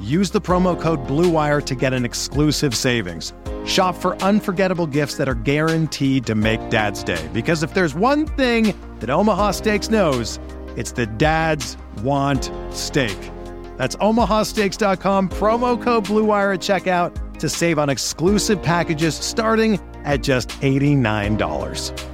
use the promo code BLUEWIRE to get an exclusive savings. Shop for unforgettable gifts that are guaranteed to make Dad's Day. Because if there's one thing that Omaha Steaks knows, it's that dads want steak. That's omahasteaks.com, promo code BLUEWIRE at checkout to save on exclusive packages starting at just $89.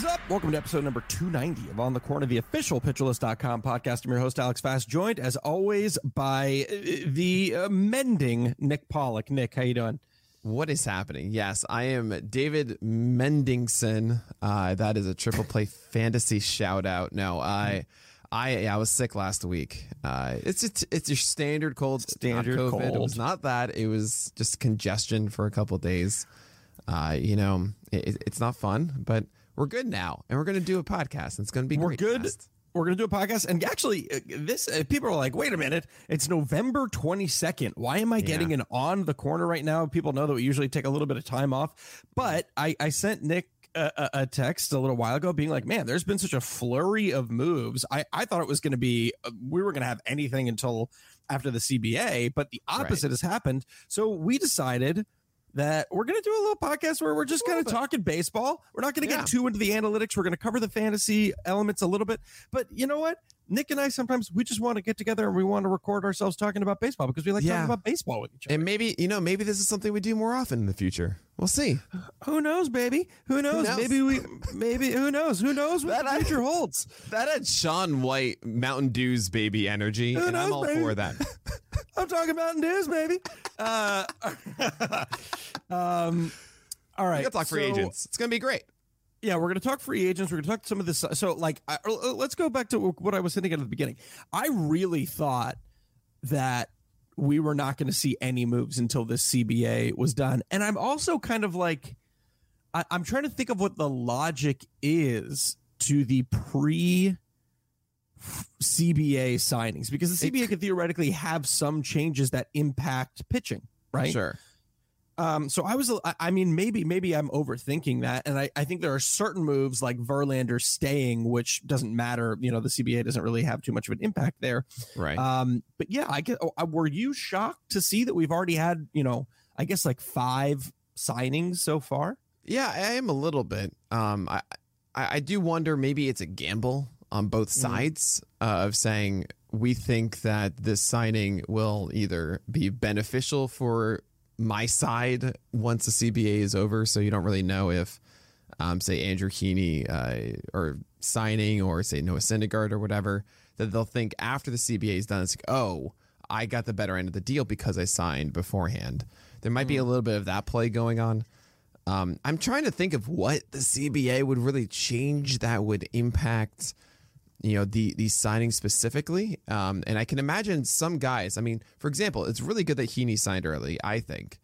Is up? Welcome to episode number 290 of On the Corner, the official pitcherlist.com podcast. I'm your host, Alex Fast, joined as always by uh, the mending Nick Pollack. Nick, how you doing? What is happening? Yes, I am David Mendingson. Uh, that is a triple play fantasy shout out. No, I, I, I was sick last week. Uh, it's it's it's your standard cold, Standard COVID. It was not that. It was just congestion for a couple days. Uh, you know, it, it's not fun, but we're good now, and we're going to do a podcast. And it's going to be We're good. We're going to do a podcast. And actually, uh, this uh, people are like, wait a minute, it's November 22nd. Why am I getting an on the corner right now? People know that we usually take a little bit of time off. But I, I sent Nick a, a- text a little while ago being like, man, there's been such a flurry of moves. I, I thought it was going to be, uh, we were going to have anything until after the CBA, but the opposite has happened. So we decided that we're going to do a little podcast where we're just kind of talking baseball. We're not going to Yeah. get too into the analytics. We're going to cover the fantasy elements a little bit. But you know what? Nick and I sometimes we just want to get together and we want to record ourselves talking about baseball because we like Yeah. talking about baseball with each other. And maybe you know, maybe this is something we do more often in the future. We'll see. who knows, baby? Who knows? knows? Maybe we maybe who knows? Who knows what That the I- future holds? That had Shaun White Mountain Dew's baby energy, Who and I'm all baby? for that. I'm talking about Dew's baby. Uh, um, all right. We got talk free agents. It's gonna be great. Yeah, we're going to talk free agents. We're going to talk some of this. So, like, I, let's go back to what I was saying at the beginning. I really thought that we were not going to see any moves until this CBA was done, and I'm also kind of like, I, I'm trying to think of what the logic is to the pre. CBA signings because the It CBA could theoretically have some changes that impact pitching, right? Sure. Um, so I was, I- mean, maybe, maybe I'm overthinking that, and I, I think there are certain moves like Verlander staying, which doesn't matter. You know, the CBA doesn't really have too much of an impact there. Right. Um, but yeah, I get. oh, Were you shocked to see that we've already had, you know, I guess like five signings so far? yeah, I am a little bit. Um, I, I, I do wonder maybe it's a gamble on both Mm-hmm. sides uh, of saying we think that this signing will either be beneficial for my side once the CBA is over. So you don't really know if, um, say Andrew Heaney uh, or signing or say Noah Syndergaard or whatever that they'll think after the CBA is done. It's like, oh, I got the better end of the deal because I signed beforehand. There might be a little bit of that play going on. Um, I'm trying to think of what the CBA would really change that would impact, you know, the these signings specifically. Um, and I can imagine some guys. I mean, for example, it's really good that Heaney signed early. I think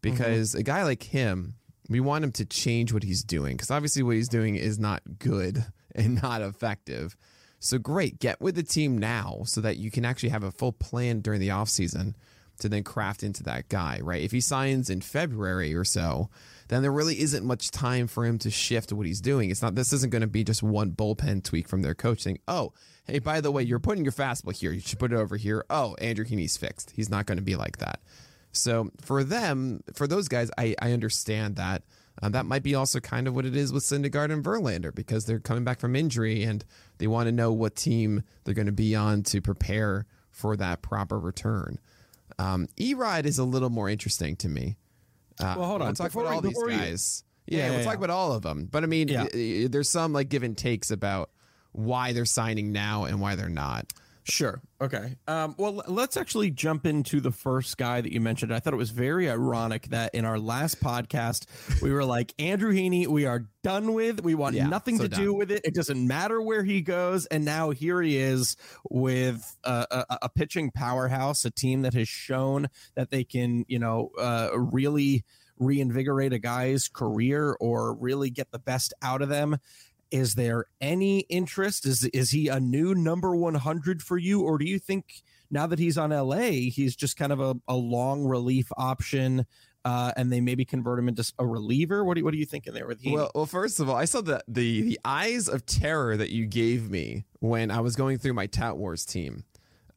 because a guy like him, we want him to change what he's doing because obviously what he's doing is not good and not effective. So great, get with the team now so that you can actually have a full plan during the offseason to then craft into that guy, right? If he signs in February or so, then there really isn't much time for him to shift what he's doing. It's not this isn't going to be just one bullpen tweak from their coach saying, "Oh, hey, by the way, you're putting your fastball here. You should put it over here." Oh, Andrew Heaney's fixed. He's not going to be like that. So for them, for those guys, I, I understand that. Um, that might be also kind of what it is with Syndergaard and Verlander because they're coming back from injury and they want to know what team they're going to be on to prepare for that proper return. Um, Erod is a little more interesting to me. Uh, well, hold on. We'll talk about all these guys. You, yeah, yeah, we'll yeah. talk about all of them. But I mean, there's some like give and takes about why they're signing now and why they're not. Sure. Okay. Um, well, let's actually jump into the first guy that you mentioned. I thought it was very ironic that in our last podcast, we were like, Andrew Heaney, we are done with. We want yeah, nothing so to done. do with it. It doesn't matter where he goes. And now here he is with a, a, a pitching powerhouse, a team that has shown that they can, you know, uh, really reinvigorate a guy's career or really get the best out of them is there any interest? Is is he a new number 100 for you, or do you think now that he's on LA, he's just kind of a, a long relief option? Uh, and they maybe convert him into a reliever. What do you, what are you thinking there with him? Well, well, first of all, I saw the, the the eyes of terror that you gave me when I was going through my Tout Wars team.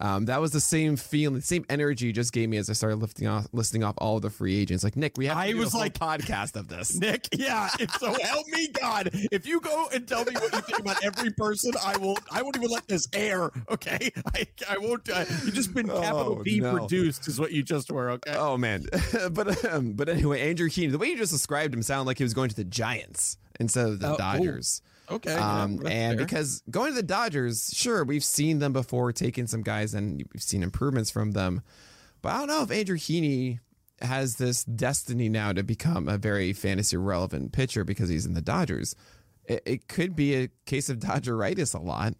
Um, that was the same feeling, the same energy you just gave me as I started lifting off, listing off all of the free agents. Like Nick, we have I was like podcast of this. Nick, yeah. so help me God, if you go and tell me what you think about every person, I will. I won't even let this air. Okay, I, I won't. Uh, you just been capital oh, P no. produced is what you just were. Okay. Oh man, but um, but anyway, Andrew Heaney, the way you just described him sounded like he was going to the Giants instead of the oh, Dodgers. Okay. Um, yeah, and fair. because going to the Dodgers, sure, we've seen them before, taking some guys, and we've seen improvements from them. But I don't know if Andrew Heaney has this destiny now to become a very fantasy relevant pitcher because he's in the Dodgers. It, it could be a case of Dodgeritis a lot,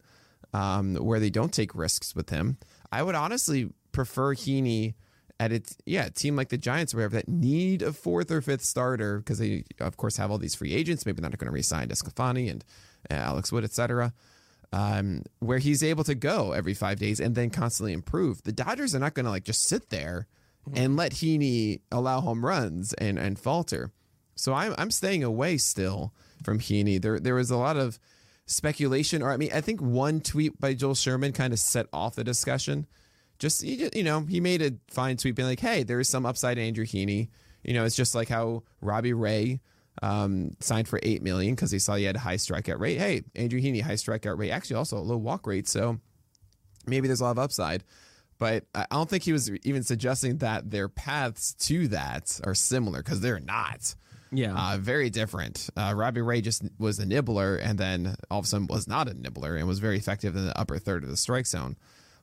um, where they don't take risks with him. I would honestly prefer Heaney at its yeah, a team like the Giants or whatever that need a fourth or fifth starter because they of course have all these free agents. Maybe they're not going to resign Desclafani and uh, Alex Wood, etc. Um, where he's able to go every five days and then constantly improve. The Dodgers are not going to like just sit there mm-hmm. and let Heaney allow home runs and and falter. So I'm I'm staying away still from Heaney. There there was a lot of speculation, or I mean, I think one tweet by Joel Sherman kind of set off the discussion just he, you know he made a fine tweet being like, "Hey, there is some upside to Andrew Heaney." You know, it's just like how Robbie Ray um, signed for eight million because he saw he had a high strikeout rate. Hey, Andrew Heaney, high strikeout rate, actually also a low walk rate, so maybe there's a lot of upside. But I don't think he was even suggesting that their paths to that are similar because they're not. Yeah, uh, very different. Uh, Robbie Ray just was a nibbler, and then all of a sudden was not a nibbler and was very effective in the upper third of the strike zone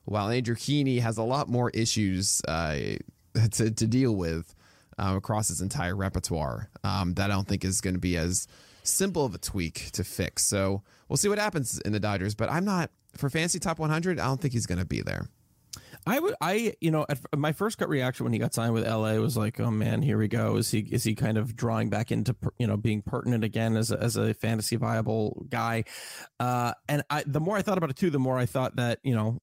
while Andrew Heaney has a lot more issues uh, to, to deal with um, across his entire repertoire um, that I don't think is going to be as simple of a tweak to fix. So we'll see what happens in the Dodgers, but I'm not for fantasy top 100. I don't think he's going to be there. I would, I, you know, at, my first gut reaction when he got signed with LA was like, oh man, here we go. Is he, is he kind of drawing back into, you know, being pertinent again as a, as a fantasy viable guy? Uh, and I, the more I thought about it too, the more I thought that, you know,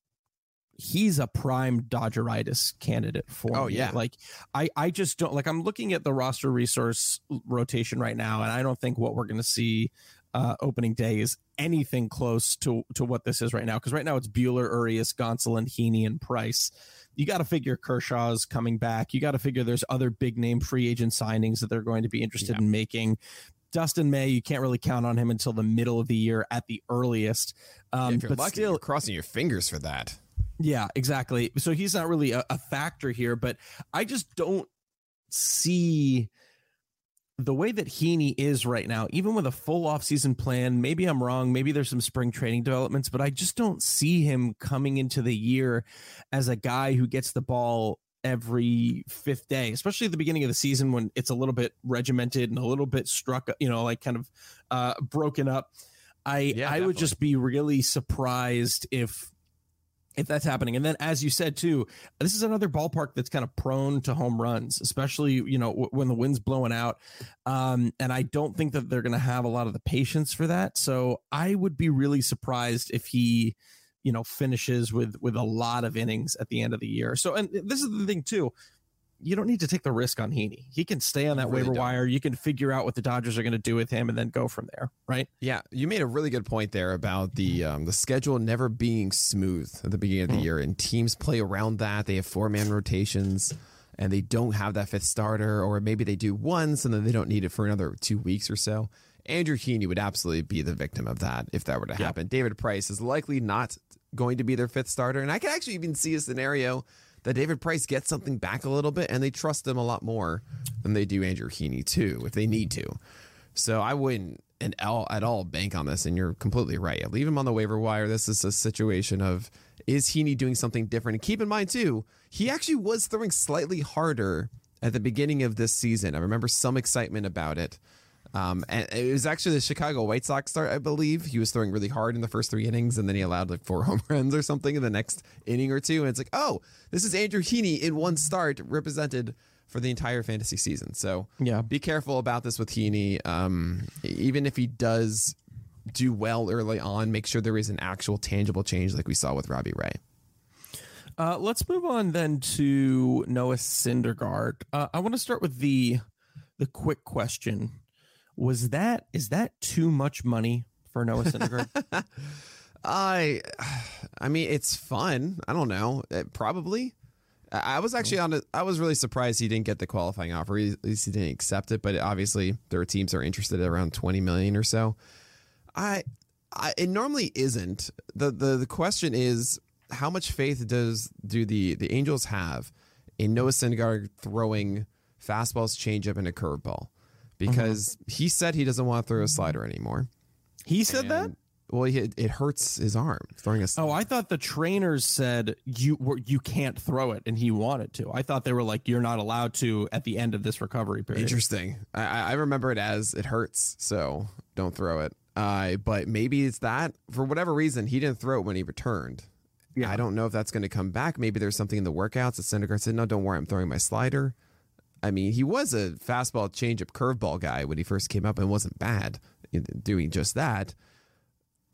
he's a prime Dodgeritis candidate for oh me. yeah like i i just don't like i'm looking at the roster resource rotation right now and i don't think what we're going to see uh, opening day is anything close to to what this is right now because right now it's Buehler Urias, Gonsolin, Heaney, and Price. You got to figure Kershaw's coming back. You got to figure there's other big name free agent signings that they're going to be interested yeah. in making. Dustin May, you can't really count on him until the middle of the year at the earliest. Um, yeah, but lucky, still, crossing your fingers for that. Yeah, exactly. So he's not really a, a factor here, but I just don't see the way that Heaney is right now, even with a full offseason plan, maybe I'm wrong. Maybe there's some spring training developments, but I just don't see him coming into the year as a guy who gets the ball every fifth day, especially at the beginning of the season when it's a little bit regimented and a little bit struck, you know, like kind of uh, broken up. I yeah, I definitely. would just be really surprised if if that's happening. And then, as you said too, this is another ballpark that's kind of prone to home runs, especially you know w- when the wind's blowing out. Um, and I don't think that they're going to have a lot of the patience for that. So I would be really surprised if he, you know, finishes with with a lot of innings at the end of the year. So, and this is the thing too you don't need to take the risk on Heaney. He can stay on that really waiver don't. wire. You can figure out what the Dodgers are going to do with him and then go from there, right? Yeah, you made a really good point there about the um, the schedule never being smooth at the beginning of the mm. year, and teams play around that. They have four man rotations, and they don't have that fifth starter, or maybe they do once and then they don't need it for another two weeks or so. Andrew Heaney would absolutely be the victim of that if that were to happen. David Price is likely not going to be their fifth starter, and I can actually even see a scenario that David Price gets something back a little bit and they trust him a lot more than they do Andrew Heaney too, if they need to. So I wouldn't and at all bank on this, and you're completely right. Leave him on the waiver wire. This is a situation of is Heaney doing something different? And keep in mind too, he actually was throwing slightly harder at the beginning of this season. I remember some excitement about it. Um, and it was actually the Chicago White Sox start, I believe. He was throwing really hard in the first three innings, and then he allowed like four home runs or something in the next inning or two. And it's like, oh, this is Andrew Heaney in one start, represented for the entire fantasy season. So yeah, be careful about this with Heaney. Um, even if he does do well early on, make sure there is an actual tangible change like we saw with Robbie Ray. Uh, let's move on then to Noah Syndergaard. Uh, I want to start with the the quick question: Was that is that too much money for Noah Syndergaard? I, I mean, it's fun. I don't know. It, uh, probably. I was actually on. A, I was really surprised he didn't get the qualifying offer. At least he didn't accept it. But obviously, there are teams are interested at around twenty million or so. I, I it normally isn't. the the The question is, how much faith does do the the Angels have in Noah Syndergaard throwing fastballs, changeup, and a curveball? Because mm-hmm. he said he doesn't want to throw a slider anymore. He said and, that. Well, it, it hurts his arm throwing a. Slider. Oh, I thought the trainers said you were, you can't throw it, and he wanted to. I thought they were like, you're not allowed to at the end of this recovery period. Interesting. I, I remember it as it hurts, so don't throw it. Uh, but maybe it's that for whatever reason he didn't throw it when he returned. Yeah. I don't know if that's going to come back. Maybe there's something in the workouts that Syndergaard said, no, don't worry, I'm throwing my slider. I mean, he was a fastball changeup curveball guy when he first came up and wasn't bad doing just that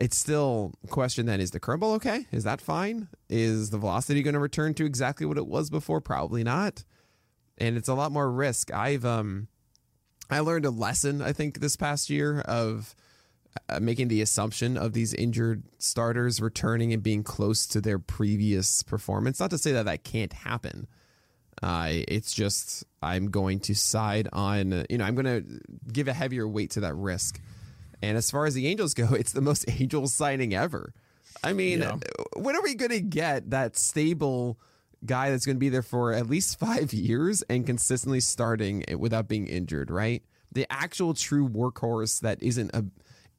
it's still question then is the curveball okay? Is that fine? Is the velocity going to return to exactly what it was before? Probably not. And it's a lot more risk. I've um I learned a lesson I think this past year of uh, making the assumption of these injured starters returning and being close to their previous performance. Not to say that that can't happen. Uh, it's just I'm going to side on, you know, I'm going to give a heavier weight to that risk and as far as the Angels go, it's the most Angels signing ever. I mean, yeah. when are we going to get that stable guy that's going to be there for at least five years and consistently starting without being injured, right? The actual true workhorse that isn't a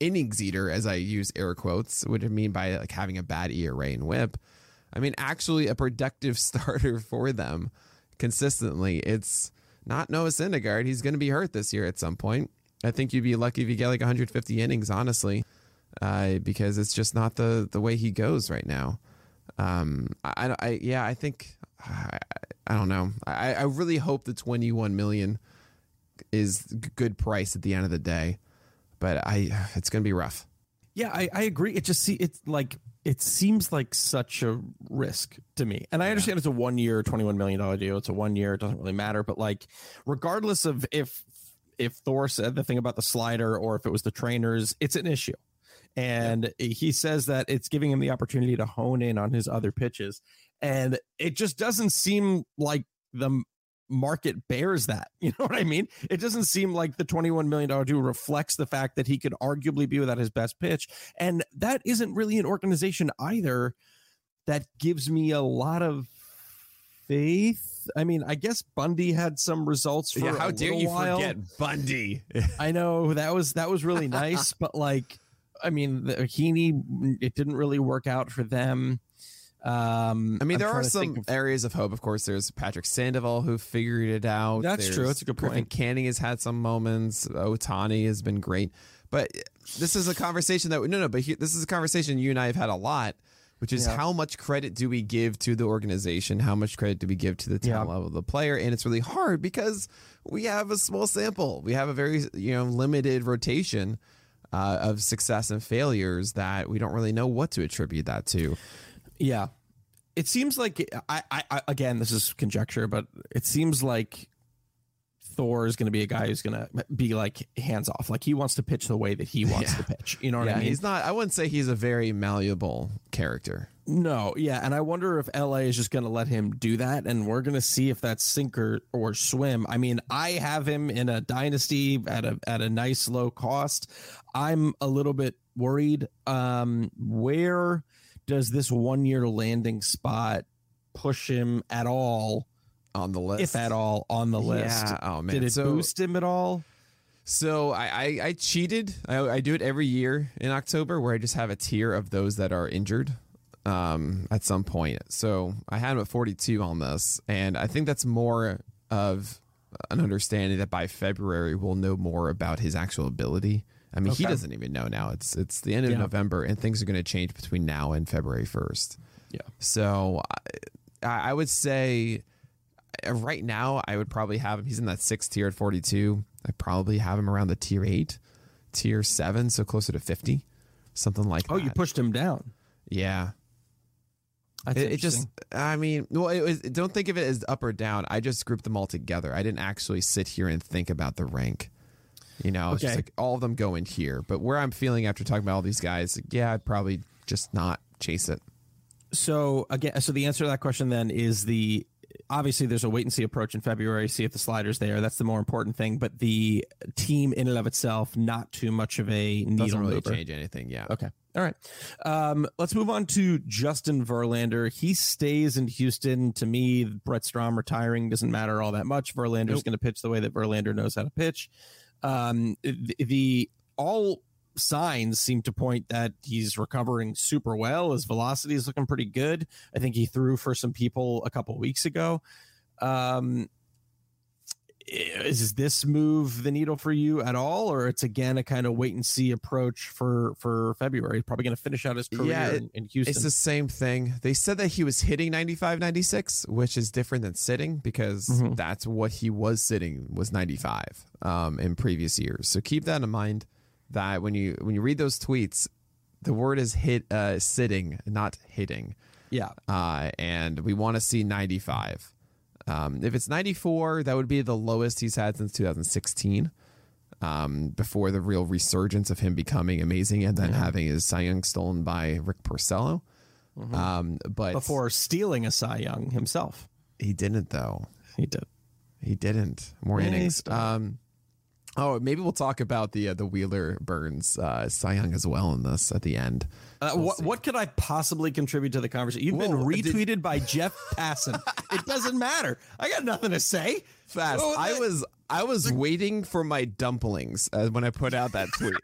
innings eater, as I use air quotes, which I mean by like having a bad ERA and whip. I mean, actually a productive starter for them consistently. It's not Noah Syndergaard. He's going to be hurt this year at some point. I think you'd be lucky if you get like 150 innings, honestly, uh, because it's just not the the way he goes right now. Um, I, I yeah, I think I, I don't know. I, I really hope the 21 million is good price at the end of the day, but I it's gonna be rough. Yeah, I, I agree. It just see it's like it seems like such a risk to me. And I understand yeah. it's a one year, $21 million deal. It's a one year. It doesn't really matter. But like, regardless of if if Thor said the thing about the slider or if it was the trainers, it's an issue. And yeah. he says that it's giving him the opportunity to hone in on his other pitches. And it just doesn't seem like the market bears that. You know what I mean? It doesn't seem like the $21 million deal reflects the fact that he could arguably be without his best pitch. And that isn't really an organization either that gives me a lot of faith. I mean, I guess Bundy had some results for yeah, how dare you while. forget Bundy? I know that was that was really nice, but like, I mean, the Heaney, it didn't really work out for them. Um, I mean, there are some of, areas of hope. Of course, there's Patrick Sandoval who figured it out. That's there's true. That's a good Griffin point. Canning has had some moments. Ohtani has been great, but this is a conversation that no, no. But he, this is a conversation you and I have had a lot which is yeah. how much credit do we give to the organization? How much credit do we give to the talent yeah. level of the player? And it's really hard because we have a small sample. We have a very you know limited rotation uh, of success and failures that we don't really know what to attribute that to. Yeah, it seems like I, I, I again this is conjecture, but it seems like Thor is going to be a guy who's going to be like hands off. Like he wants to pitch the way that he wants Yeah. to pitch. You know what yeah, I mean? he's not. I wouldn't say he's a very malleable character. No, yeah, and I wonder if LA is just going to let him do that, and we're going to see if that's sink or, or swim. I mean, I have him in a dynasty at a at a nice low cost. I'm a little bit worried. Um, where does this one year landing spot push him at all, on the list, if at all, on the list? Yeah. Oh man. Did it so, boost him at all? So I, I, I cheated. I, I do it every year in October where I just have a tier of those that are injured um, at some point. So I had him at 42 on this, and I think that's more of an understanding that by February we'll know more about his actual ability. I mean, he doesn't even know now. It's it's the end of Yeah. November, and things are going to change between now and February 1st. Yeah. So I, I would say uh, right now I would probably have him. He's in that sixth tier at 42. I probably have him around the tier eight, tier seven, so closer to 50, something like that. Oh, that. you pushed him down. yeah. It, it just. I mean, well, it was, don't think of it as up or down. I just grouped them all together. I didn't actually sit here and think about the rank. You know, it's just like all of them go in here. But where I'm feeling after talking about all these guys, yeah, I'd probably just not chase it. So again, so the answer to that question then is the obviously there's a wait and see approach in February, see if the sliders there. That's the more important thing. But the team in and of itself, not too much of a needle Doesn't really mover. change anything. Yeah. Okay. All right. Um, let's move on to Justin Verlander. He stays in Houston. To me, Brent Strom retiring doesn't matter all that much. Verlander's Nope. going to pitch the way that Verlander knows how to pitch. Um, the, the all signs seem to point that he's recovering super well. His velocity is looking pretty good. I think he threw for some people a couple weeks ago. Um, is this move the needle for you at all, or it's again a kind of wait and see approach for for February? Probably going to finish out his career Yeah, it- in, in Houston. It's the same thing. They said that he was hitting 95, 96, which is different than sitting because Mhm. that's what he was sitting was 95 um, in previous years. So keep that in mind that when you when you read those tweets, the word is hit uh, sitting, not hitting. yeah, Uh, and we want to see 95. Um, if it's 94, that would be the lowest he's had since 2016. Um, before the real resurgence of him becoming amazing and then having his Cy Young stolen by Rick Porcello. Um, but before stealing a Cy Young himself, he didn't though. he did. He didn't. More Yeah, innings. Um, oh, maybe we'll talk about the uh, the Wheeler Burns uh, Cy Young as well in this at the end. Uh, what what could I possibly contribute to the conversation? You've been Whoa, did- retweeted by Jeff Passan. it doesn't matter. I got nothing to say. Fast. Oh, I was I was waiting for my dumplings uh, when I put out that tweet.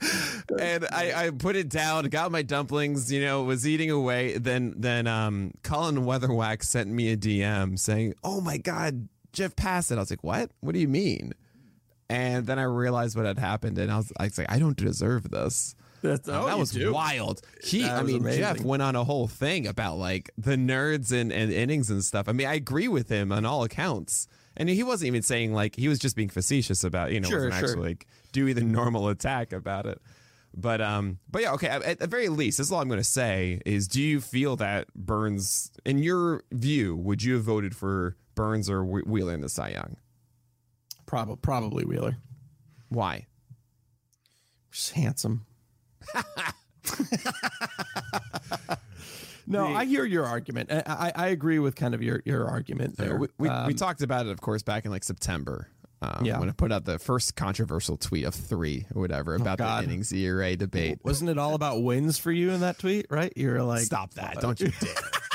and I, I put it down, got my dumplings, you know, was eating away. Then then um Colin Weatherwax sent me a DM saying, Oh my god, Jeff Passan. I was like, What? What do you mean? And then I realized what had happened and I was, I was like, I don't deserve this. That's, Um, that was wild. He, That I mean, Jeff went on a whole thing about like the nerds and, and innings and stuff. I mean, I agree with him on all accounts. And he wasn't even saying like he was just being facetious about you know Sure, wasn't sure. actually like doing the normal attack about it. But um, but yeah, okay. At, at the very least, this is all I'm going to say is: Do you feel that Burns, in your view, would you have voted for Burns or Wheeler in the Cy Young? Probably probably Wheeler. Why? Just handsome. no, I hear your argument. I, I, I agree with kind of your, your argument there. We, we, we Um, talked about it, of course, back in like September. Um, Yeah. When I put out the first controversial tweet of three or whatever about the Oh, God. innings ERA debate. wasn't it all about wins for you in that tweet, right? You're like, Stop that. Don't you dare.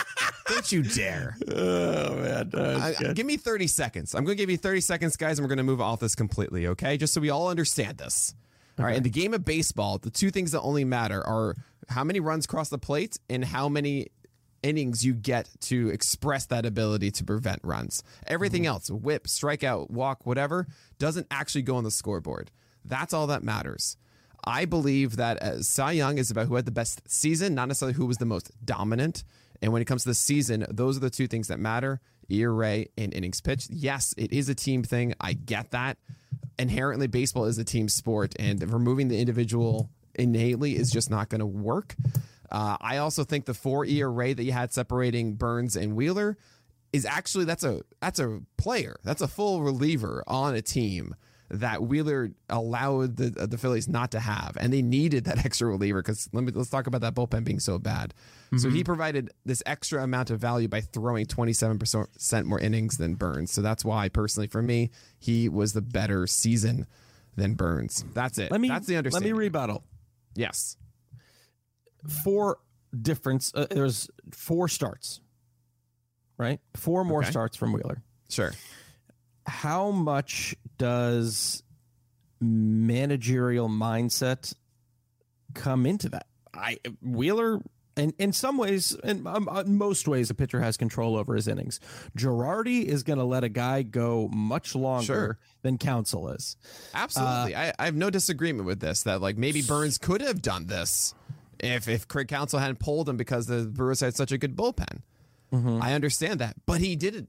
Don't you dare. oh man, I- give me 30 seconds. I'm going to give you 30 seconds, guys, and we're going to move off this completely, okay? Just so we all understand this. All right. In the game of baseball, the two things that only matter are how many runs cross the plate and how many innings you get to express that ability to prevent runs. Everything else, whip, strikeout, walk, whatever, doesn't actually go on the scoreboard. That's all that matters. I believe that uh, Cy Young is about who had the best season, not necessarily who was the most dominant. And when it comes to the season, those are the two things that matter ERA and innings pitched. Yes, it is a team thing. I get that. Inherently, baseball is a team sport, and removing the individual innately is just not going to work. Uh, I also think the four ERA that you had separating Burns and Wheeler is actually that's a that's a player. That's a full reliever on a team that Wheeler allowed the the Phillies not to have, and they needed that extra reliever because let me let's talk about that bullpen being so bad. Mm-hmm. So he provided this extra amount of value by throwing 27 percent more innings than Burns. So that's why personally for me he was the better season than Burns. That's it. Let me that's the understanding. Let me rebuttal. Yes, four difference. Uh, there's four starts, right? Four more okay. starts from Wheeler. Sure how much does managerial mindset come into that? I Wheeler and in some ways, in, um, uh, most ways, a pitcher has control over his innings. Girardi is going to let a guy go much longer sure. than Counsell is. Absolutely, uh, I, I, have no disagreement with this. That like maybe Burns could have done this if if Craig Counsell hadn't pulled him because the Brewers had such a good bullpen. Mm-hmm. I understand that, but he didn't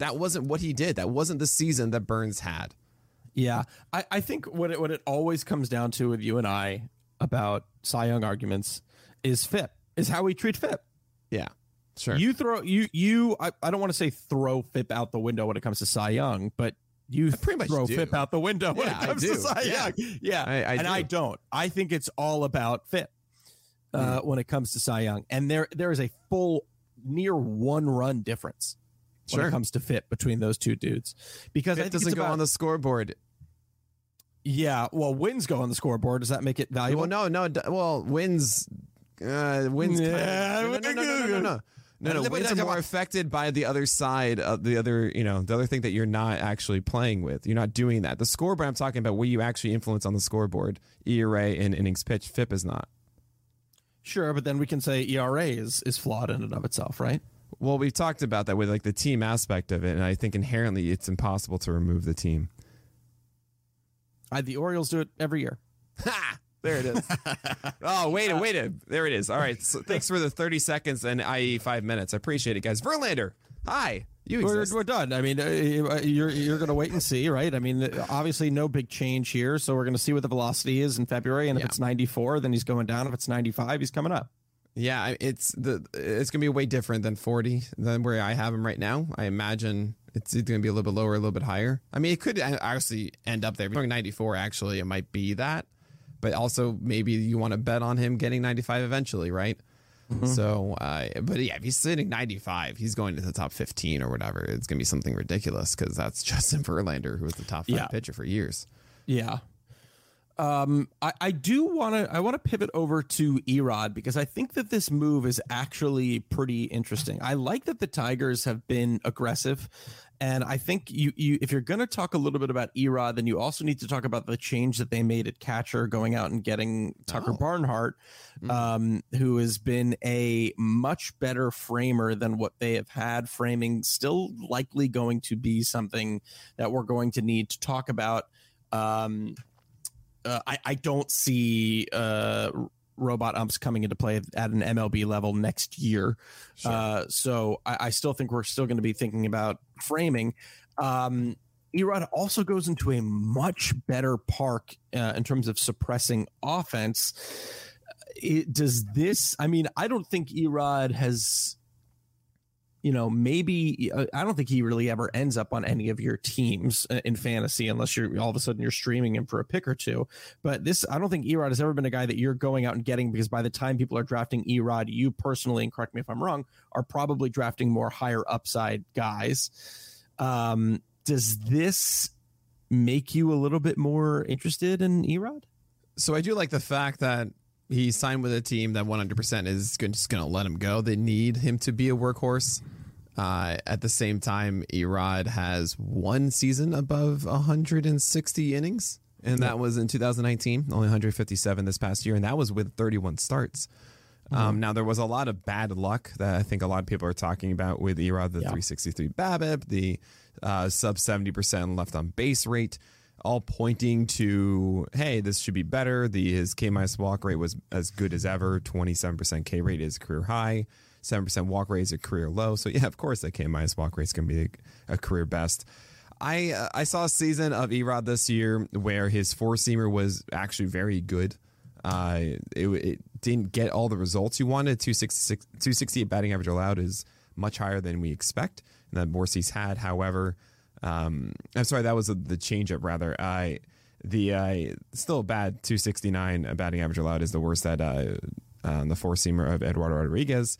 that wasn't what he did. That wasn't the season that Burns had. Yeah, I, I think what it what it always comes down to with you and I about Cy Young arguments is FIP is how we treat FIP. Yeah, sure. You throw you you I, I don't want to say throw FIP out the window when it comes to Cy Young, but you I pretty much throw do. FIP out the window when yeah, it comes to Cy yeah. Young. Yeah, I, I and do. I don't. I think it's all about FIP uh, mm. when it comes to Cy Young, and there there is a full near one run difference sure. when it comes to FIP between those two dudes because it doesn't go about, on the scoreboard. Yeah, well, wins go on the scoreboard. Does that make it valuable? Well, no, no. Well, wins, uh, wins. Yeah, no, no, no, no, no, no. no. No, no, wins are more affected by the other side of the other, you know, the other thing that you're not actually playing with. You're not doing that. The scoreboard I'm talking about, where you actually influence on the scoreboard, ERA and innings pitch, FIP is not. Sure, but then we can say ERA is is flawed in and of itself, right? Well, we've talked about that with like the team aspect of it, and I think inherently it's impossible to remove the team. I, the Orioles do it every year. Ha! There it is. oh, wait, a wait, a there it is. All right. So thanks for the 30 seconds and i.e. five minutes. I appreciate it, guys. Verlander, hi. You we're, we're, done. I mean, uh, you're you're going to wait and see, right? I mean, obviously, no big change here. So we're going to see what the velocity is in February, and if yeah. it's 94, then he's going down. If it's 95, he's coming up. Yeah, it's the it's gonna be way different than 40 than where I have him right now. I imagine it's either gonna be a little bit lower, a little bit higher. I mean, it could actually end up there. If you're going 94, actually, it might be that. But also, maybe you want to bet on him getting 95 eventually, right? Mm-hmm. So, uh, but yeah, if he's sitting 95, he's going to the top 15 or whatever. It's gonna be something ridiculous because that's Justin Verlander, who was the top five yeah. pitcher for years. Yeah, um, I, I do want to I want to pivot over to Erod because I think that this move is actually pretty interesting. I like that the Tigers have been aggressive, and I think you you if you're going to talk a little bit about Erod, then you also need to talk about the change that they made at catcher, going out and getting Tucker oh. Barnhart, mm-hmm. um, who has been a much better framer than what they have had. Framing still likely going to be something that we're going to need to talk about. Um, uh, I, I don't see uh, robot umps coming into play at an MLB level next year. Sure. Uh, so I, I, still think we're still going to be thinking about framing. Um, Erod also goes into a much better park uh, in terms of suppressing offense. It, does this? I mean, I don't think Erod has you know, maybe uh, I don't think he really ever ends up on any of your teams uh, in fantasy unless you're all of a sudden you're streaming him for a pick or two. But this, I don't think Erod has ever been a guy that you're going out and getting because by the time people are drafting Erod, you personally, and correct me if I'm wrong, are probably drafting more higher upside guys. Um, does this make you a little bit more interested in Erod? So I do like the fact that he signed with a team that 100% is just going to let him go. They need him to be a workhorse. Uh, at the same time, Erod has one season above 160 innings, and that was in 2019, only 157 this past year, and that was with 31 starts. Um, mm-hmm. now there was a lot of bad luck that I think a lot of people are talking about with Erod, the yeah. 363 BABIP, the uh, sub 70% left on base rate all pointing to hey this should be better. The his k minus walk rate was as good as ever. 27% k rate is career high. 7% walk rate is a career low. So yeah of course that k minus walk rate is going to be a, a, career best. I uh, i saw a season of erod this year where his four seamer was actually very good. Uh, it, it, didn't get all the results you wanted. 266 268 batting average allowed is much higher than we expect and that Morsy's had. However, um, I'm sorry, that was the changeup rather. I the uh, still bad 269 batting average allowed is the worst that uh, uh, the four seamer of Eduardo Rodriguez.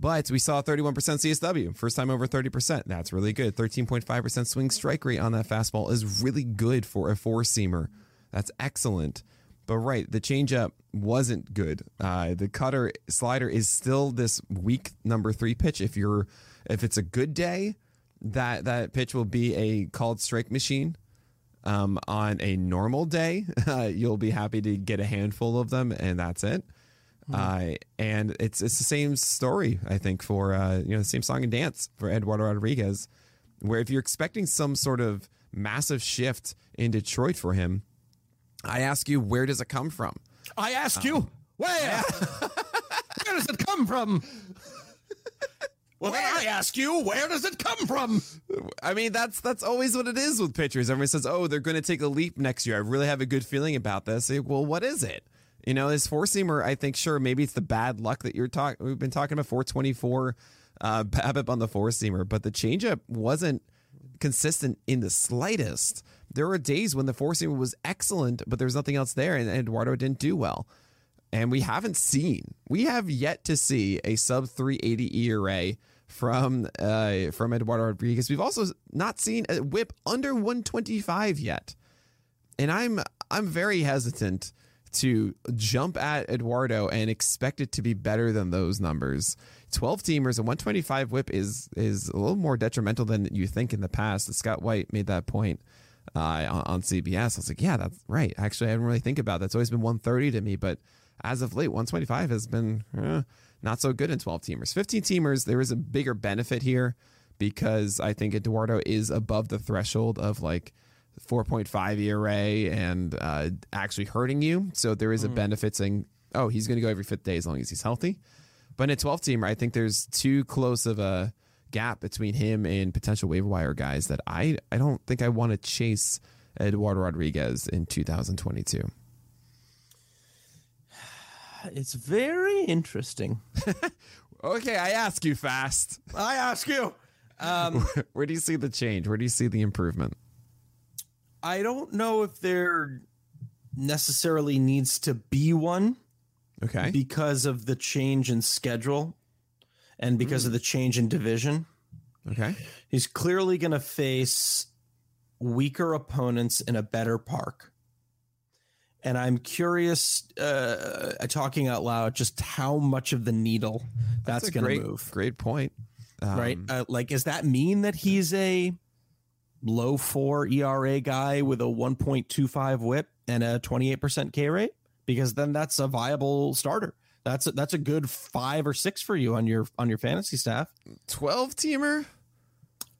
But we saw 31% CSW, first time over 30%. That's really good. 13.5% swing strike rate on that fastball is really good for a four seamer. That's excellent. But right, the changeup wasn't good. Uh, the cutter slider is still this weak number three pitch. If you're if it's a good day, that that pitch will be a called strike machine. Um, on a normal day, uh, you'll be happy to get a handful of them, and that's it. Mm-hmm. Uh, and it's it's the same story, I think, for uh, you know the same song and dance for Eduardo Rodriguez, where if you're expecting some sort of massive shift in Detroit for him, I ask you, where does it come from? I ask you, um, where? where does it come from? Well, then I ask you, where does it come from? I mean, that's that's always what it is with pitchers. Everyone says, "Oh, they're going to take a leap next year." I really have a good feeling about this. Well, what is it? You know, his four seamer. I think sure, maybe it's the bad luck that you're talking. We've been talking about 424 uh, BABIP on the four seamer, but the changeup wasn't consistent in the slightest. There were days when the four seamer was excellent, but there was nothing else there, and Eduardo didn't do well. And we haven't seen, we have yet to see a sub 380 ERA from uh, from Eduardo Rodriguez. We've also not seen a whip under 125 yet. And I'm I'm very hesitant to jump at Eduardo and expect it to be better than those numbers. 12 teamers, and 125 whip is is a little more detrimental than you think in the past. Scott White made that point uh, on, on, CBS. I was like, yeah, that's right. Actually, I didn't really think about that. It's always been 130 to me, but as of late, 125 has been eh, not so good in 12 teamers. 15 teamers, there is a bigger benefit here because I think Eduardo is above the threshold of like 4.5 ERA and uh, actually hurting you. So there is a mm. benefit saying, oh, he's going to go every fifth day as long as he's healthy. But in a 12 teamer, I think there's too close of a gap between him and potential waiver wire guys that I, I don't think I want to chase Eduardo Rodriguez in 2022. It's very interesting. okay, I ask you fast. I ask you. Um, Where do you see the change? Where do you see the improvement? I don't know if there necessarily needs to be one. Okay. Because of the change in schedule and because mm. of the change in division. Okay. He's clearly going to face weaker opponents in a better park. And I'm curious, uh, talking out loud, just how much of the needle that's, that's going to move. Great point. Um, right? Uh, like, does that mean that he's a low four ERA guy with a 1.25 whip and a 28% K rate because then that's a viable starter. That's a, that's a good five or six for you on your on your fantasy staff. 12 teamer?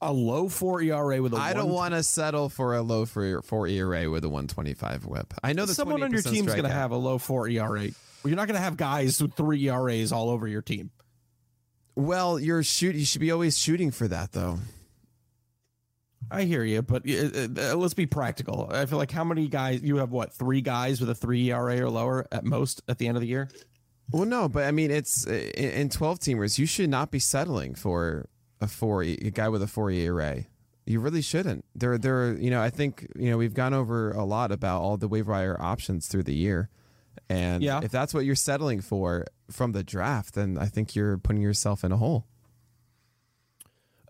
A low four ERA with a I don't want to settle for a low four, four ERA with a 125 whip. I know that someone on your team's going to have a low four ERA. You're not going to have guys with three ERAs all over your team. Well, you're shoot. You should be always shooting for that, though. I hear you, but uh, uh, let's be practical. I feel like how many guys you have? What three guys with a three ERA or lower at most at the end of the year? Well, no, but I mean, it's uh, in twelve teamers. You should not be settling for a four a guy with a four ERA. You really shouldn't. There, there. You know, I think you know we've gone over a lot about all the waiver wire options through the year, and yeah. if that's what you're settling for from the draft, then I think you're putting yourself in a hole.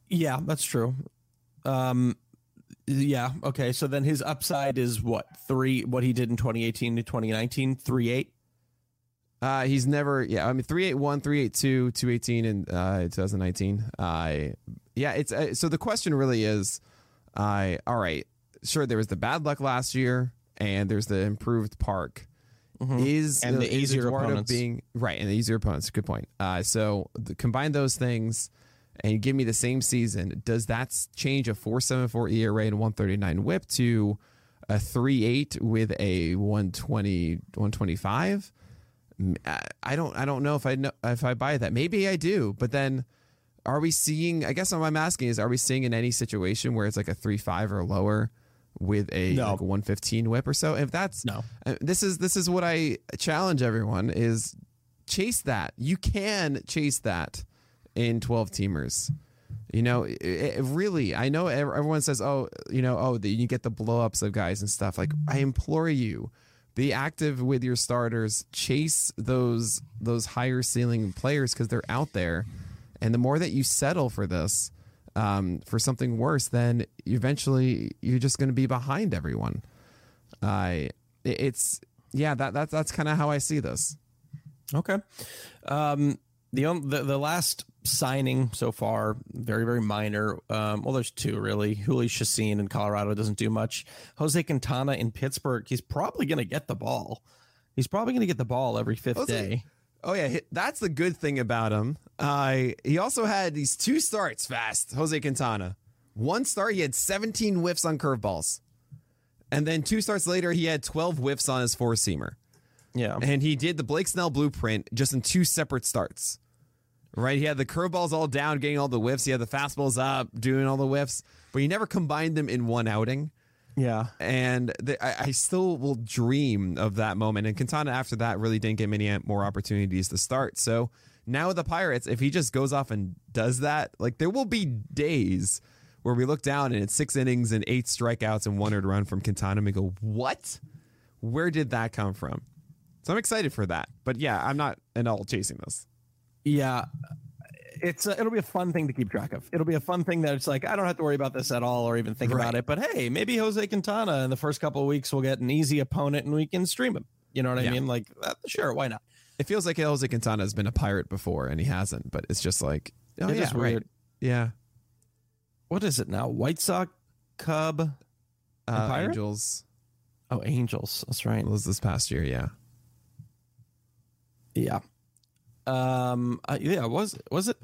Yeah, that's true. Um, yeah. Okay. So then his upside is what three? What he did in 2018 to 2019, three eight. Uh, he's never, yeah. I mean, 381, 382, 218 in uh, 2019. Uh, yeah, it's uh, so the question really is, uh, all right, sure, there was the bad luck last year, and there's the improved park. Mm-hmm. Is and the easier opponents being right and the easier opponents. Good point. Uh, so the, combine those things and give me the same season, does that change a 474 ERA and 139 whip to a 38 with a 120 125? I don't I don't know if I know if I buy that. Maybe I do, but then are we seeing I guess what I'm asking is are we seeing in any situation where it's like a 3-5 or lower with a, no. like a 115 whip or so? If that's No. Uh, this is this is what I challenge everyone is chase that. You can chase that in 12 teamers. You know, it, it really, I know everyone says, oh, you know, oh, the, you get the blowups of guys and stuff. Like, I implore you, be active with your starters, chase those those higher ceiling players because they're out there. And the more that you settle for this, um, for something worse, then eventually you're just going to be behind everyone. I, uh, it's yeah, that, that that's kind of how I see this. Okay. Um, the, the the last signing so far, very very minor. Um, well, there's two really. Jhoulys Chacin in Colorado doesn't do much. Jose Quintana in Pittsburgh, he's probably going to get the ball. He's probably going to get the ball every fifth Jose, day. Oh yeah, that's the good thing about him. Uh, he also had these two starts fast. Jose Quintana, one start he had 17 whiffs on curveballs, and then two starts later he had 12 whiffs on his four seamer. Yeah. And he did the Blake Snell blueprint just in two separate starts. Right? He had the curveballs all down, getting all the whiffs. He had the fastballs up, doing all the whiffs, but he never combined them in one outing. Yeah. And the, I, I, still will dream of that moment. And Quintana, after that, really didn't get many more opportunities to start. So now with the Pirates, if he just goes off and does that, like there will be days where we look down and it's six innings and eight strikeouts and one earned run from Quintana and we go, what? Where did that come from? So I'm excited for that. But yeah, I'm not at all chasing this. Yeah. It's a, it'll be a fun thing to keep track of. It'll be a fun thing that it's like I don't have to worry about this at all or even think right. about it. But hey, maybe Jose Quintana in the first couple of weeks will get an easy opponent and we can stream him. You know what I yeah. mean? Like, uh, sure, why not? It feels like Jose Quintana has been a pirate before and he hasn't, but it's just like, oh it yeah, right. Yeah. What is it now? White Sox, Cub, uh, Angels. Oh, Angels. That's right. It was this past year, yeah. Yeah. Um. Uh, yeah. Was was it?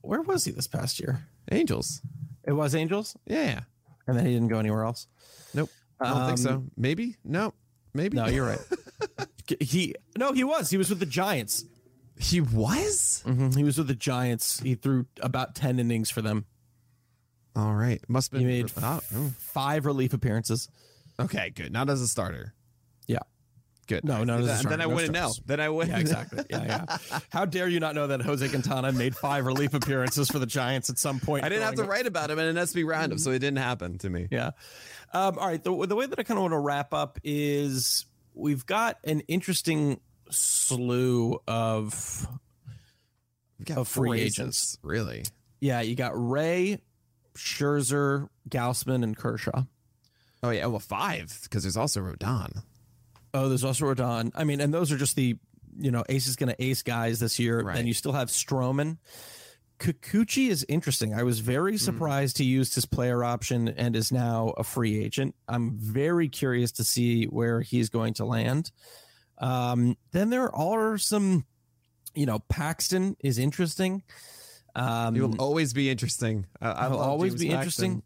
Where was he this past year? Angels. It was Angels. Yeah. And then he didn't go anywhere else. Nope. I don't um, think so. Um, Maybe. No. Maybe. No, you're right. he no, he was. He was with the Giants. He was. Mm-hmm. He was with the Giants. He threw about ten innings for them. All right. Must have been. He made oh. five relief appearances. Okay, good. Not as a starter. Good. No, no. Then, then I no wouldn't know. Then I wouldn't. Yeah, exactly. Yeah, yeah. How dare you not know that Jose Quintana made five relief appearances for the Giants at some point? I didn't have to up. write about him in an SB roundup, so it didn't happen to me. Yeah. Um, all right. The, the way that I kind of want to wrap up is we've got an interesting slew of, of free agents. Really? Yeah. You got Ray, Scherzer, Gausman, and Kershaw. Oh yeah, well five because there's also Rodon. Oh, there's also Rodon. I mean, and those are just the you know Ace is going to ace guys this year. Right. Then you still have Stroman. Kikuchi is interesting. I was very hmm. surprised mm. he used his player option and is now a free agent. I'm very curious to see where he's going to land. Um, then there are some, you know, Paxton is interesting. Um, he will always be interesting. I, will always James be Paxton. interesting.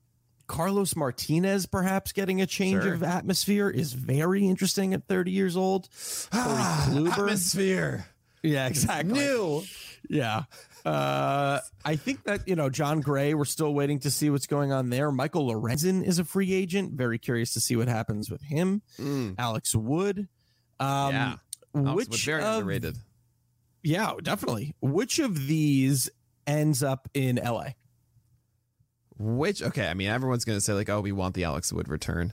Carlos Martinez perhaps getting a change sure. of atmosphere is very interesting at 30 years old. Ah, atmosphere. Yeah, exactly. New. Yeah. Uh, I think that, you know, Jon Gray, we're still waiting to see what's going on there. Michael Lorenzen is a free agent. Very curious to see what happens with him. Mm. Alex Wood. Um, yeah. Alex which Wood, very of, underrated. Yeah, definitely. Which of these ends up in LA? Which okay, I mean everyone's gonna say like, oh, we want the Alex Wood return.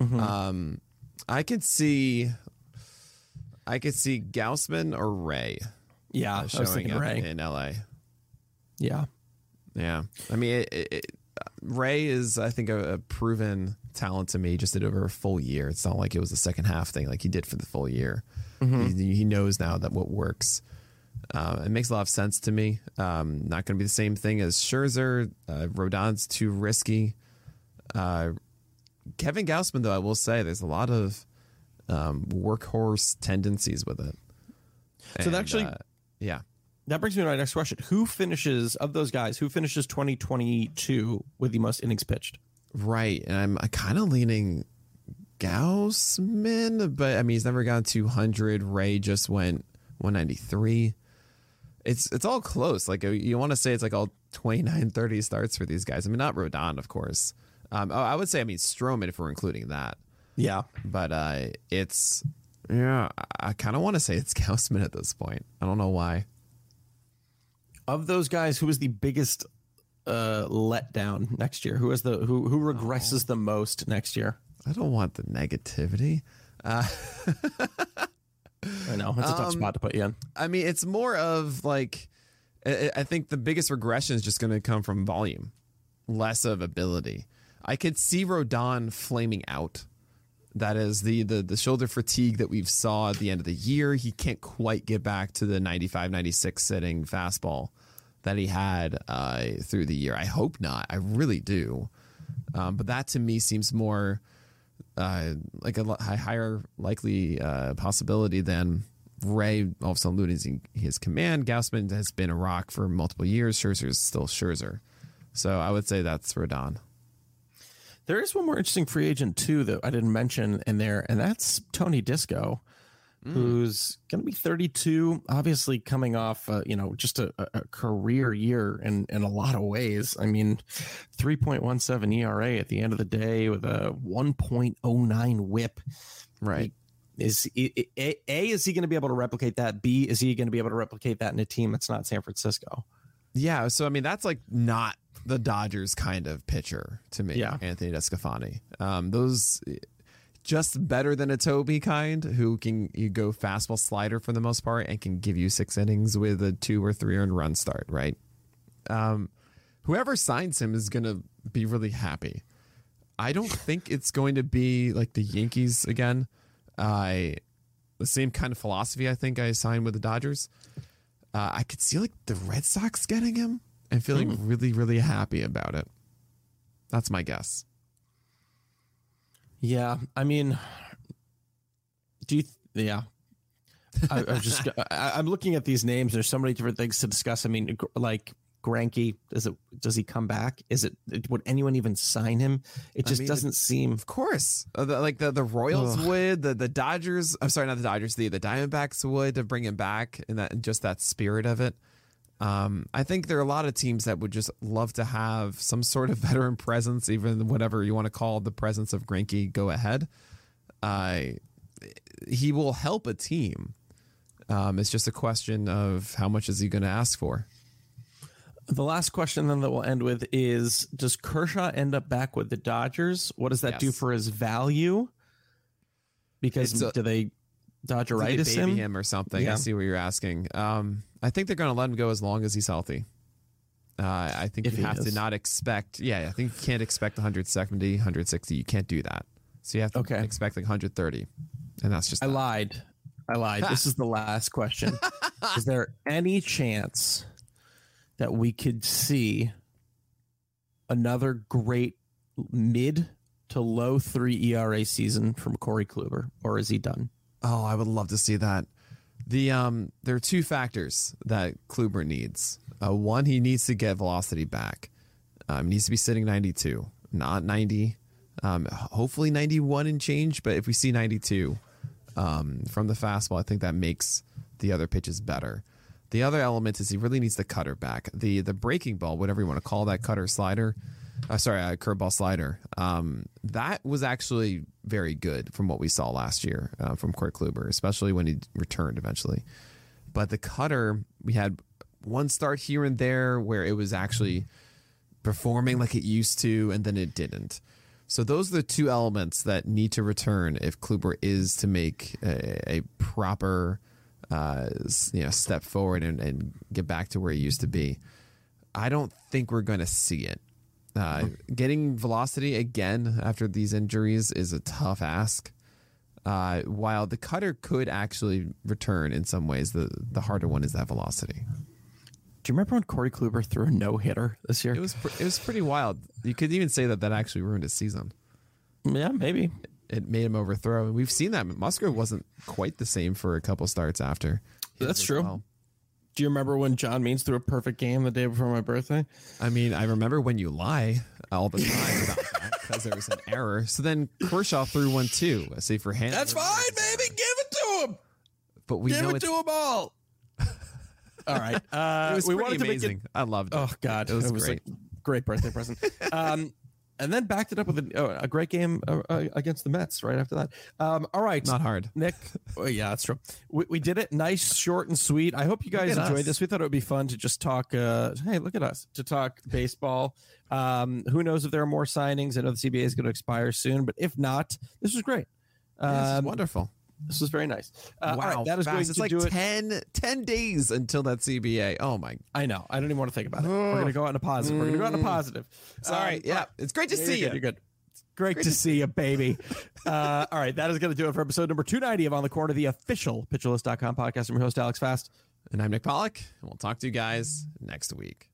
Mm-hmm. Um, I could see, I could see Gausman or Ray. Yeah, uh, showing up Ray. in LA. Yeah, yeah. I mean, it, it, it, Ray is I think a, a, proven talent to me. Just did over a full year. It's not like it was a second half thing like he did for the full year. Mm-hmm. He, he knows now that what works. Uh, it makes a lot of sense to me. Um, not going to be the same thing as Scherzer. Uh, Rodon's too risky. Uh, Kevin Gausman, though, I will say there's a lot of um, workhorse tendencies with it. So and, actually, uh, yeah, that brings me to my next question: Who finishes of those guys? Who finishes 2022 with the most innings pitched? Right, and I'm kind of leaning Gausman, but I mean he's never gone 200. Ray just went 193 it's it's all close. Like you want to say it's like all 29, 30 starts for these guys. I mean, not Rodon, of course. Um, oh, I would say I mean Stroman if we're including that. Yeah, but uh, it's yeah. I kind of want to say it's Gausman at this point. I don't know why. Of those guys, who is the biggest uh, letdown next year? Who is the who who regresses the most next year? I don't want the negativity. Uh, I know it's a tough Um, spot to put you in. I mean, it's more of like I I think the biggest regression is just going to come from volume, less of ability. I could see Rodon flaming out. That is the, the the shoulder fatigue that we've saw at the end of the year. He can't quite get back to the 95, 96 sitting fastball that he had uh, through the year. I hope not. I really do. Um, but that to me seems more uh, like a higher likely uh, possibility than Ray all of a sudden losing his command. Gausman has been a rock for multiple years. Scherzer is still Scherzer. So I would say that's Rodon. There is one more interesting free agent too that I didn't mention in there, and that's Tony Disco, who's going to be 32. Obviously, coming off, uh, you know, just a, a- career year in in a lot of ways. I mean, 3.17 ERA at the end of the day with a 1.09 WHIP. Right. Is a, a A, is he going to be able to replicate that? B is he going to be able to replicate that in a team that's not San Francisco? Yeah. So I mean, that's like not the Dodgers kind of pitcher to me. Yeah. Anthony DeSclafani. Um, those just better than a Toby kind who can you go fastball slider for the most part and can give you six innings with a two or three earned run start. Right. Um, whoever signs him is going to be really happy. I don't think it's going to be like the Yankees again. I the same kind of philosophy I think I signed with the Dodgers. Uh, I could see like the Red Sox getting him and feeling really, really happy about it. That's my guess. Yeah, I mean, do you? Th- yeah, I, I just I, I'm looking at these names. There's so many different things to discuss. I mean, like Greinke, does it? Does he come back? Is it? Would anyone even sign him? It I just mean, doesn't seem. Of course, uh, the, like the the Royals Ugh. would, the the Dodgers. I'm sorry, not the Dodgers. The the Diamondbacks would to bring him back, and that just that spirit of it. Um, I think there are a lot of teams that would just love to have some sort of veteran presence, even whatever you want to call the presence of Greinke. Go ahead. Uh, he will help a team. Um, it's just a question of how much is he going to ask for. The last question then that we'll end with is: Does Kershaw end up back with the Dodgers? What does that do for his value? Because a- do they Do they Dodgeritis baby him? him? or something. I see what you're asking. Um, I think they're going to let him go as long as he's healthy. Uh, I think If you have is. to not expect. Yeah, I think you can't expect 170, 160. You can't do that. So you have to Okay. expect like 130, and that's just I that. lied. I lied. this is the last question. is there any chance that we could see another great mid to low three ERA season from Corey Kluber, or is he done? Oh, I would love to see that. The um, there are two factors that Kluber needs. Uh, one, he needs to get velocity back. Um, he needs to be sitting 92, not 90. Um, hopefully 91 and change, but if we see 92 um, from the fastball, I think that makes the other pitches better. The other element is he really needs the cutter back. The the breaking ball, whatever you want to call that cutter slider, uh, sorry, uh, curveball slider. Um, that was actually very good from what we saw last year uh, from Corey Kluber, especially when he returned eventually. But the cutter, we had one start here and there where it was actually performing like it used to, and then it didn't. So those are the two elements that need to return if Kluber is to make a, a proper, uh, you know, step forward and, and get back to where he used to be. I don't think we're going to see it. Uh, getting velocity again after these injuries is a tough ask. Uh, while the cutter could actually return in some ways, the the harder one is that velocity. Do you remember when Corey Kluber threw a no hitter this year? It was pr- it was pretty wild. You could even say that that actually ruined his season. yeah, maybe. It made him overthrow, and we've seen that. Musgrove wasn't quite the same for a couple starts after. That's true. well. Do you remember when John Means threw a perfect game the day before my birthday? I mean, I remember when you lie all the time about that because there was an error. So then Kershaw threw one too. I say for hand. baby. Give it to him. But we give know it's, him all. all right. Uh, it was we pretty wanted to make it amazing. I loved it. Oh God, It was a great. great birthday present. um, and then backed it up with a, uh, a great game uh, uh, against the Mets right after that. Um, all right, Not hard. Nick. oh, yeah, that's true. We, we did it nice, short, and sweet. I hope you guys enjoyed us. this. We thought it would be fun to just talk. Uh, hey, look at us to talk baseball. Um, who knows if there are more signings? I know the CBA is going to expire soon, but if not, this was great. Um, wonderful. This was very nice. Uh, wow, right, that is fast. going it's to like do it. 10, 10 days until that CBA. Oh my! I know. I don't even want to think about it. We're going to go out in a positive. We're going to go out in a positive. Sorry, Um, yeah, it's great to Yeah, see you're you. good, You're good. It's great, to see you, baby. Uh, all right, that is going to do it for episode number 290 of On the Corner, the official pitcherlist.com podcast. I'm your host, Alex Fast. And I'm Nick Pollack, and we'll talk to you guys next week.